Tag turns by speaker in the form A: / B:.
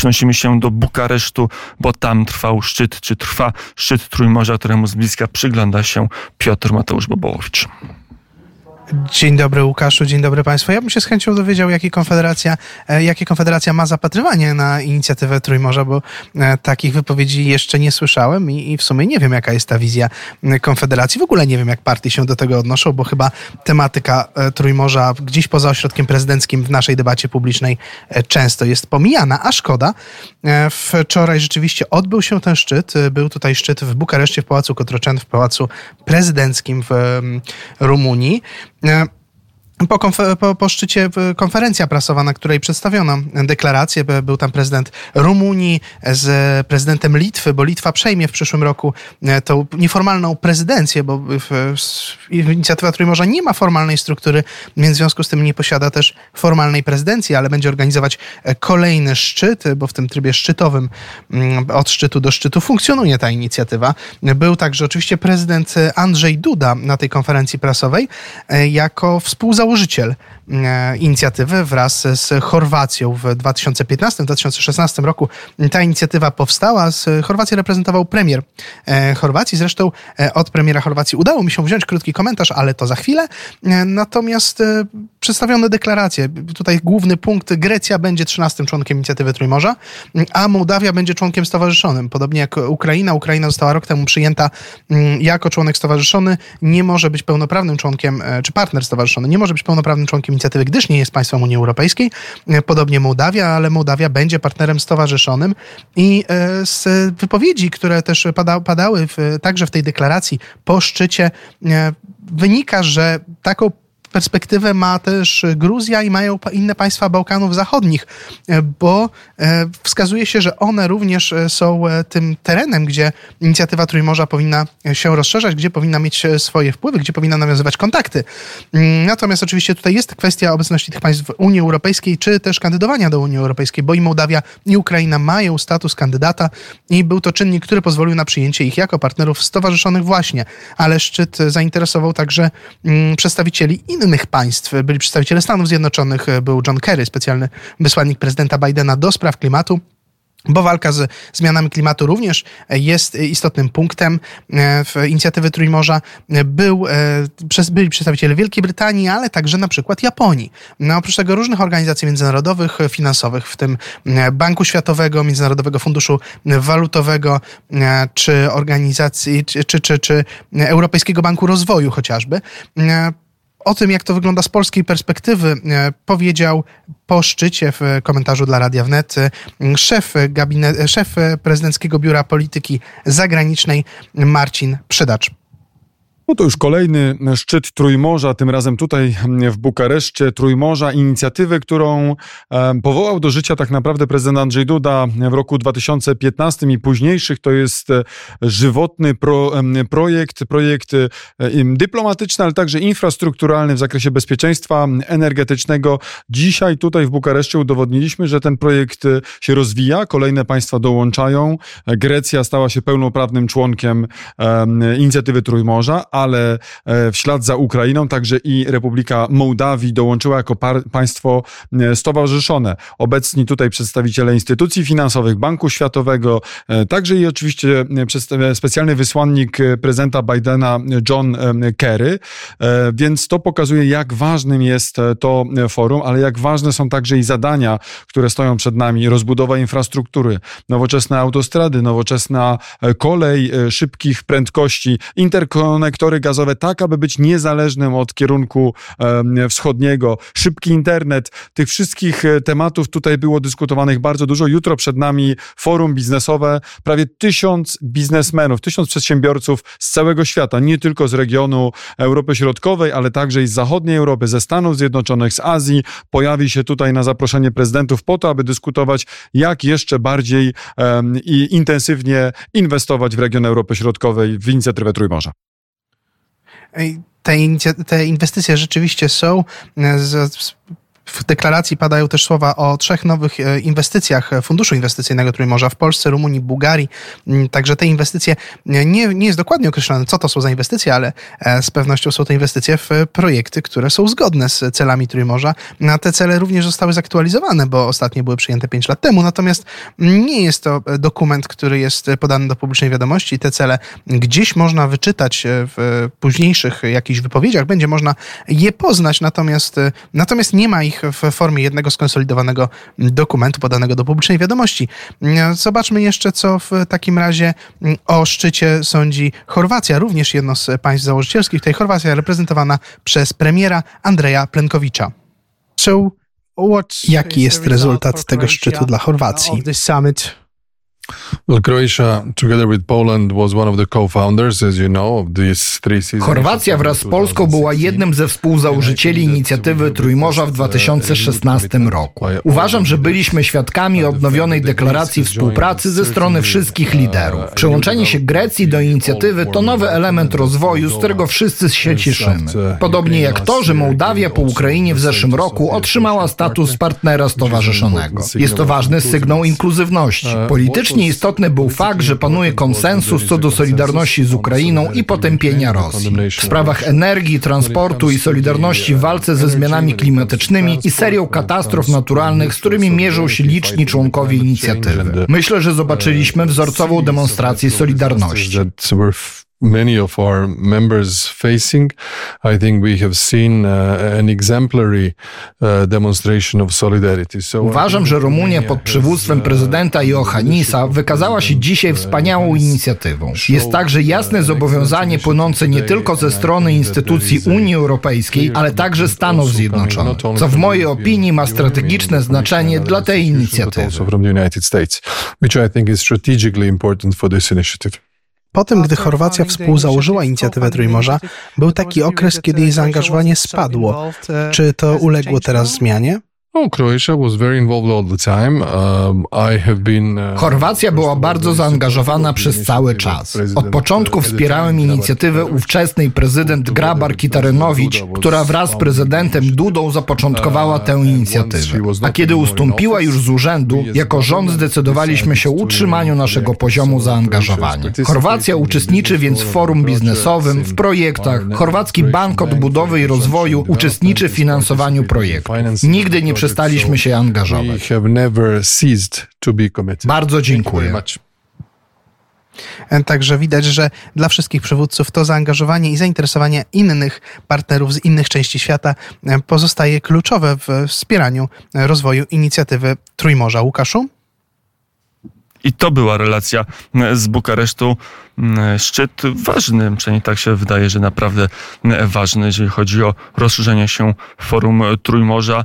A: przenosimy się do Bukaresztu, bo tam trwał szczyt, czy trwa szczyt Trójmorza, któremu z bliska przygląda się Piotr Mateusz Bobołowicz.
B: Dzień dobry Łukaszu, dzień dobry Państwu. Ja bym się z chęcią dowiedział, jakie Konfederacja, e, jakie Konfederacja ma zapatrywanie na inicjatywę Trójmorza, bo e, takich wypowiedzi jeszcze nie słyszałem i, i w sumie nie wiem, jaka jest ta wizja Konfederacji. W ogóle nie wiem, jak partie się do tego odnoszą, bo chyba tematyka e, Trójmorza gdzieś poza ośrodkiem prezydenckim w naszej debacie publicznej często jest pomijana, a szkoda. Wczoraj rzeczywiście odbył się ten szczyt. Był tutaj szczyt w Bukareszcie, w Pałacu Kotroczen, w Pałacu Prezydenckim w Rumunii. Yeah. Po, po, po, szczycie konferencja prasowa, na której przedstawiono deklarację. Był tam prezydent Rumunii z prezydentem Litwy, bo Litwa przejmie w przyszłym roku e, tą nieformalną prezydencję, bo inicjatywa Trójmorza nie ma formalnej struktury, więc w związku z tym nie posiada też formalnej prezydencji, ale będzie organizować e, kolejny szczyt, bo w tym trybie szczytowym mm, od szczytu do szczytu funkcjonuje ta inicjatywa. Był także oczywiście prezydent Andrzej Duda na tej konferencji prasowej e, jako współzałożyciel założyciel inicjatywy wraz z Chorwacją w 2015-2016 roku. Ta inicjatywa powstała. Chorwację reprezentował premier e, Chorwacji. Zresztą e, od premiera Chorwacji udało mi się wziąć krótki komentarz, ale to za chwilę. Natomiast przedstawiono deklarację. Tutaj główny punkt. Grecja będzie 13 członkiem inicjatywy Trójmorza, a Mołdawia będzie członkiem stowarzyszonym. Podobnie jak Ukraina. Ukraina została rok temu przyjęta mm, jako członek stowarzyszony. Nie może być pełnoprawnym członkiem, czy partner stowarzyszony. Nie może być pełnoprawnym członkiem inicjatywy, gdyż nie jest państwem Unii Europejskiej. Podobnie Mołdawia, ale Mołdawia będzie partnerem stowarzyszonym i e, z wypowiedzi, które też pada, padały w, także w tej deklaracji po szczycie, e, wynika, że taką perspektywę ma też Gruzja i mają inne państwa Bałkanów Zachodnich, e, bo e, wskazuje się, że one również e, są tym terenem, gdzie inicjatywa Trójmorza powinna się rozszerzać, gdzie powinna mieć swoje wpływy, gdzie powinna nawiązywać kontakty. Mm, natomiast oczywiście tutaj jest kwestia obecności tych państw w Unii Europejskiej, czy też kandydowania do Unii Europejskiej, bo i Mołdawia, i Ukraina mają status kandydata i był to czynnik, który pozwolił na przyjęcie ich jako partnerów stowarzyszonych właśnie. Ale szczyt zainteresował także mm, przedstawicieli innych innych państw. Byli przedstawiciele Stanów Zjednoczonych, był John Kerry, specjalny wysłannik prezydenta Bidena do spraw klimatu bo walka z zmianami klimatu również jest istotnym punktem e, w inicjatywy Trójmorza. Był, e, byli przedstawiciele Wielkiej Brytanii, ale także na przykład Japonii. No, oprócz tego różnych organizacji międzynarodowych, finansowych, w tym e, Banku Światowego, Międzynarodowego Funduszu Walutowego, czy organizacji, czy, czy, czy, czy Europejskiego Banku Rozwoju chociażby o tym, jak to wygląda z polskiej perspektywy, e, powiedział po szczycie w komentarzu dla Radia Wnet e, szef, gabinet, szef prezydenckiego biura polityki zagranicznej Marcin Przydacz.
C: No to już kolejny szczyt Trójmorza, tym razem tutaj w Bukareszcie. Trójmorza, inicjatywę, którą powołał do życia tak naprawdę prezydent Andrzej Duda w roku 2015 i późniejszych. To jest e, żywotny pro, projekt, projekt e, dyplomatyczny, ale także infrastrukturalny w zakresie bezpieczeństwa energetycznego. Dzisiaj tutaj w Bukareszcie udowodniliśmy, że ten projekt e, się rozwija, kolejne państwa dołączają. Grecja stała się pełnoprawnym członkiem inicjatywy Trójmorza, ale e, w ślad za Ukrainą także i Republika Mołdawii dołączyła jako państwo e, stowarzyszone. Obecni tutaj przedstawiciele instytucji finansowych, Banku Światowego, e, także i oczywiście specjalny wysłannik prezydenta Bidena John Kerry, więc to pokazuje, jak ważnym jest to forum, ale jak ważne są także i zadania, które stoją przed nami. Rozbudowa infrastruktury, nowoczesne autostrady, nowoczesna kolej szybkich prędkości, interkonektory gazowe, tak aby być niezależnym od kierunku wschodniego. Szybki internet, tych wszystkich e, tematów tutaj było dyskutowanych bardzo dużo. Jutro przed nami forum biznesowe, prawie tysiąc biznesmenów, tysiąc przedsiębiorców z całego świata, nie tylko z regionu Europy Środkowej, ale także i z zachodniej Europy, ze Stanów Zjednoczonych, z Azji. Pojawi się tutaj na zaproszenie prezydentów po to, aby dyskutować, jak jeszcze bardziej um, i intensywnie inwestować w region Europy Środkowej w inicjatywę Trójmorza
B: te, te inwestycje rzeczywiście są. Z, W deklaracji padają też słowa o trzech nowych e, inwestycjach Funduszu Inwestycyjnego Trójmorza w Polsce, Rumunii, Bułgarii. Mm, także te inwestycje, nie, nie jest dokładnie określone, co to są za inwestycje, ale z pewnością są to inwestycje w projekty, które są zgodne z celami Trójmorza. A te cele również zostały zaktualizowane, bo ostatnie były przyjęte 5 lat temu. Natomiast nie jest to dokument, który jest podany do publicznej wiadomości. Te cele gdzieś można wyczytać w późniejszych jakichś wypowiedziach, będzie można je poznać, natomiast, natomiast nie ma ich w formie jednego skonsolidowanego dokumentu podanego do publicznej wiadomości. Zobaczmy jeszcze, co w takim razie o szczycie sądzi Chorwacja, również jedno z państw założycielskich. Tutaj Chorwacja reprezentowana przez premiera Andrzeja Plenkowicza. Jaki jest rezultat tego szczytu dla Chorwacji?
D: Chorwacja wraz z Polską była jednym ze współzałożycieli inicjatywy Trójmorza w 2016 roku. Uważam, że byliśmy świadkami odnowionej deklaracji współpracy ze strony wszystkich liderów. Przyłączenie się Grecji do inicjatywy to nowy element rozwoju, z którego wszyscy się cieszymy. Podobnie jak to, że Mołdawia po Ukrainie w zeszłym roku otrzymała status partnera stowarzyszonego. Jest to ważny sygnał inkluzywności. Politycznie Szczególnie istotny był fakt, że panuje konsensus co do solidarności z Ukrainą i potępienia Rosji. W sprawach energii, transportu i solidarności w walce ze zmianami klimatycznymi i serią katastrof naturalnych, z którymi mierzą się liczni członkowie inicjatywy. Myślę, że zobaczyliśmy wzorcową demonstrację solidarności
E: many of our members facing. I think we have seen uh, an exemplary uh, demonstration of solidarity.
D: So Uważam, że Rumunia pod przywództwem uh, prezydenta Johannisa wykazała się dzisiaj wspaniałą inicjatywą. Jest także jasne zobowiązanie płynące nie tylko ze strony instytucji Unii Europejskiej, ale także Stanów Zjednoczonych, co w mojej opinii ma strategiczne znaczenie dla tej inicjatywy.
E: which I think is strategically important for this initiative.
B: Po tym, gdy Chorwacja współzałożyła inicjatywę Trójmorza, był taki okres, kiedy jej zaangażowanie spadło. Czy to uległo teraz zmianie?
E: Oh, um, uh,
D: Chorwacja była bardzo zaangażowana przez cały czas. Od początku wspierałem inicjatywę ówczesnej prezydent Grabar Kitarenowicz, która wraz z prezydentem Dudą zapoczątkowała tę uh, inicjatywę. A kiedy ustąpiła już z urzędu, jako rząd zdecydowaliśmy się utrzymaniu naszego poziomu zaangażowania. Chorwacja uczestniczy więc w forum biznesowym, w projektach. Chorwacki Bank Odbudowy i Rozwoju uczestniczy w finansowaniu projektów. Nigdy nie przestaliśmy się angażować. Bardzo dziękuję.
B: E, także widać, że dla wszystkich przywódców to zaangażowanie i zainteresowanie innych partnerów z innych części świata e, pozostaje kluczowe w wspieraniu rozwoju inicjatywy Trójmorza. Łukaszu?
A: I to była relacja z Bukaresztu. Szczyt ważny, przynajmniej tak się wydaje, że naprawdę ważny, jeżeli chodzi o rozszerzenie się forum Trójmorza.